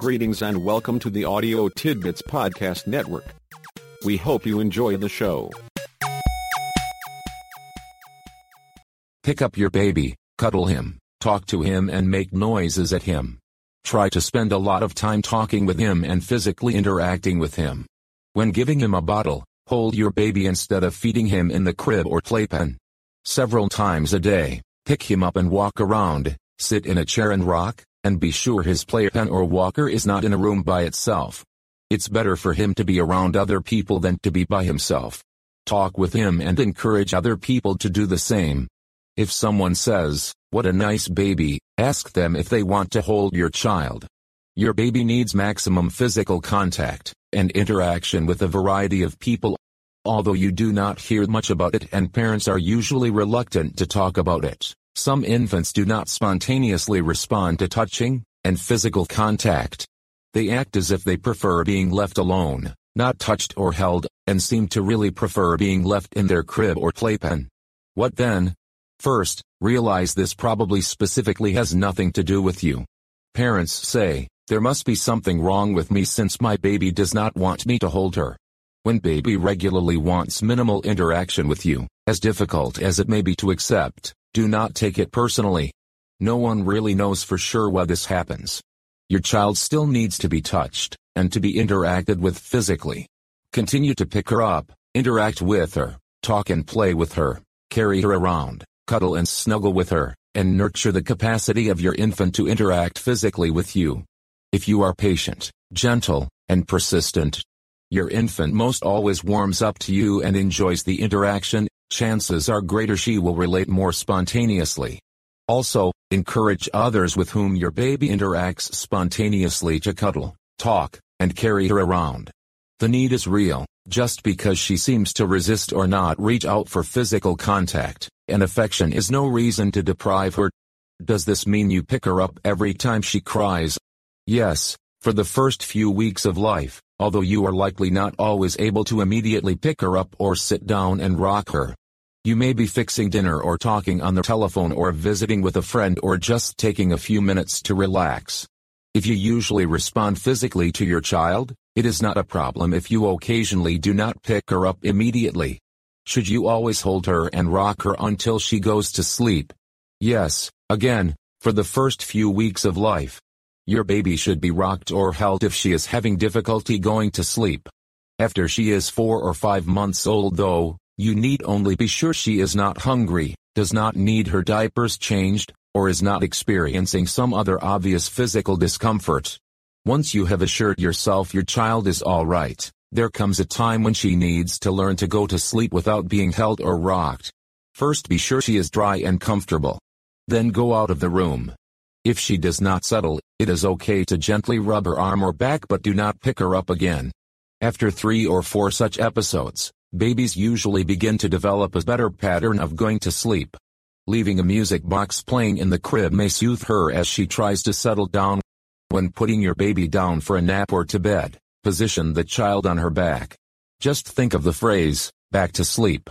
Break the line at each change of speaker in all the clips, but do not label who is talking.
Greetings and welcome to the Audio Tidbits Podcast Network. We hope you enjoy the show.
Pick up your baby, cuddle him, talk to him and make noises at him. Try to spend a lot of time talking with him and physically interacting with him. When giving him a bottle, hold your baby instead of feeding him in the crib or playpen. Several times a day, pick him up and walk around, sit in a chair and rock, and be sure his playpen or walker is not in a room by itself. It's better for him to be around other people than to be by himself. Talk with him and encourage other people to do the same. If someone says, what a nice baby, ask them if they want to hold your child. Your baby needs maximum physical contact and interaction with a variety of people. Although you do not hear much about it and parents are usually reluctant to talk about it. Some infants do not spontaneously respond to touching and physical contact. They act as if they prefer being left alone, not touched or held, and seem to really prefer being left in their crib or playpen. What then? First, realize this probably specifically has nothing to do with you. Parents say, there must be something wrong with me since my baby does not want me to hold her. When baby regularly wants minimal interaction with you, as difficult as it may be to accept, do not take it personally. No one really knows for sure why this happens. Your child still needs to be touched, and to be interacted with physically. Continue to pick her up, interact with her, talk and play with her, carry her around, cuddle and snuggle with her, and nurture the capacity of your infant to interact physically with you. If you are patient, gentle, and persistent, your infant most always warms up to you and enjoys the interaction, chances are greater she will relate more spontaneously. Also, encourage others with whom your baby interacts spontaneously to cuddle, talk, and carry her around. The need is real, just because she seems to resist or not reach out for physical contact, and affection is no reason to deprive her. Does this mean you pick her up every time she cries? Yes, for the first few weeks of life, although you are likely not always able to immediately pick her up or sit down and rock her. You may be fixing dinner or talking on the telephone or visiting with a friend or just taking a few minutes to relax. If you usually respond physically to your child, it is not a problem if you occasionally do not pick her up immediately. Should you always hold her and rock her until she goes to sleep? Yes, again, for the first few weeks of life. Your baby should be rocked or held if she is having difficulty going to sleep. After she is four or five months old though, you need only be sure she is not hungry, does not need her diapers changed, or is not experiencing some other obvious physical discomfort. Once you have assured yourself your child is alright, there comes a time when she needs to learn to go to sleep without being held or rocked. First be sure she is dry and comfortable. Then go out of the room. If she does not settle, it is okay to gently rub her arm or back but do not pick her up again. After three or four such episodes, babies usually begin to develop a better pattern of going to sleep. Leaving a music box playing in the crib may soothe her as she tries to settle down. When putting your baby down for a nap or to bed, position the child on her back. Just think of the phrase, back to sleep.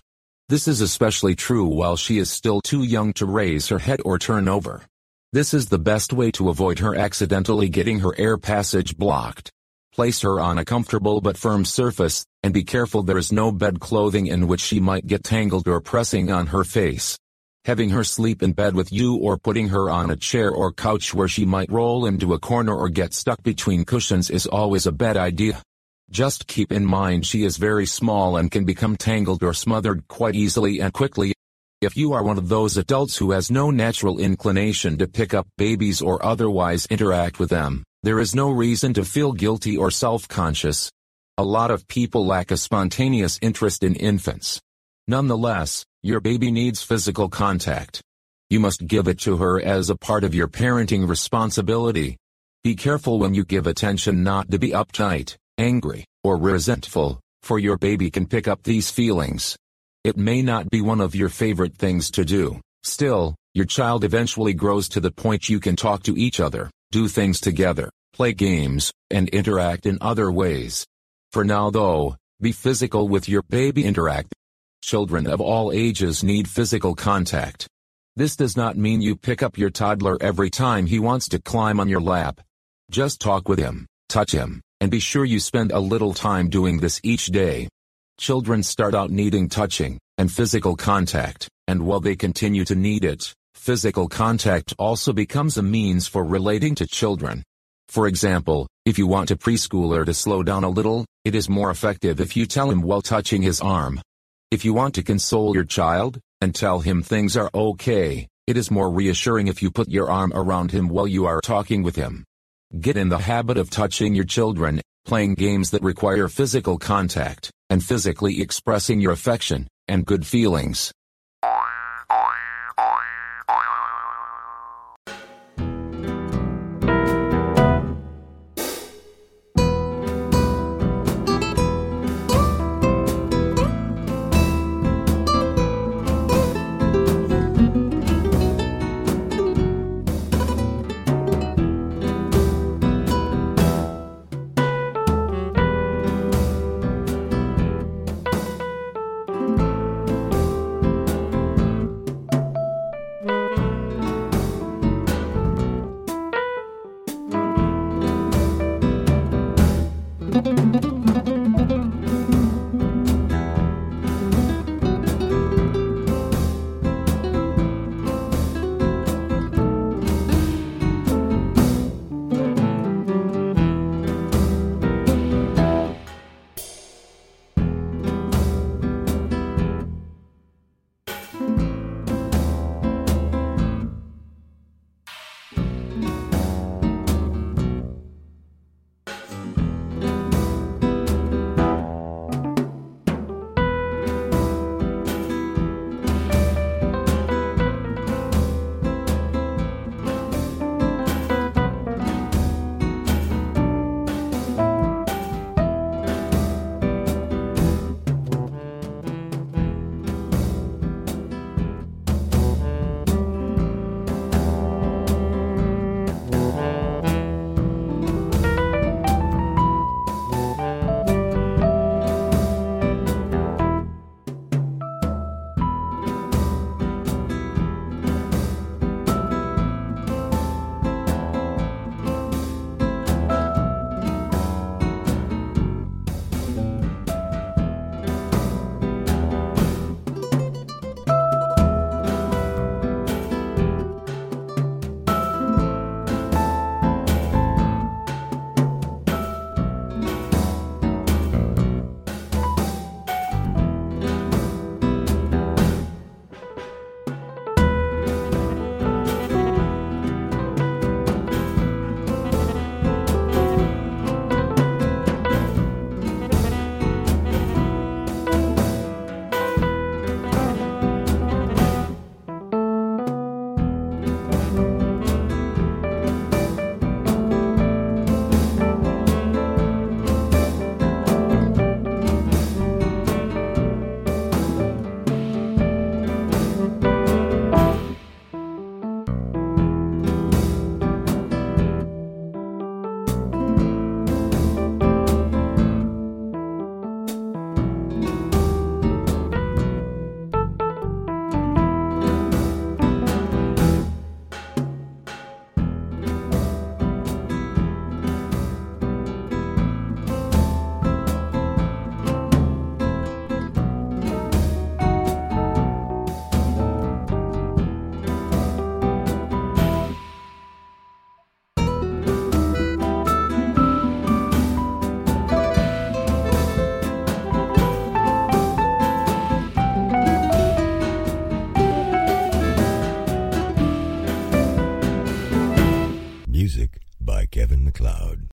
This is especially true while she is still too young to raise her head or turn over. This is the best way to avoid her accidentally getting her air passage blocked. Place her on a comfortable but firm surface, and be careful there is no bed clothing in which she might get tangled or pressing on her face. Having her sleep in bed with you or putting her on a chair or couch where she might roll into a corner or get stuck between cushions is always a bad idea. Just keep in mind she is very small and can become tangled or smothered quite easily and quickly. If you are one of those adults who has no natural inclination to pick up babies or otherwise interact with them, there is no reason to feel guilty or self-conscious. A lot of people lack a spontaneous interest in infants. Nonetheless, your baby needs physical contact. You must give it to her as a part of your parenting responsibility. Be careful when you give attention not to be uptight, angry, or resentful, for your baby can pick up these feelings. It may not be one of your favorite things to do. Still, your child eventually grows to the point you can talk to each other do things together, play games, and interact in other ways. For now though, be physical with your baby interact. Children of all ages need physical contact. This does not mean you pick up your toddler every time he wants to climb on your lap. Just talk with him, touch him, and be sure you spend a little time doing this each day. Children start out needing touching and physical contact, and while they continue to need it, physical contact also becomes a means for relating to children. For example, if you want a preschooler to slow down a little, it is more effective if you tell him while touching his arm. If you want to console your child, and tell him things are okay, it is more reassuring if you put your arm around him while you are talking with him. Get in the habit of touching your children, playing games that require physical contact, and physically expressing your affection and good feelings.
Music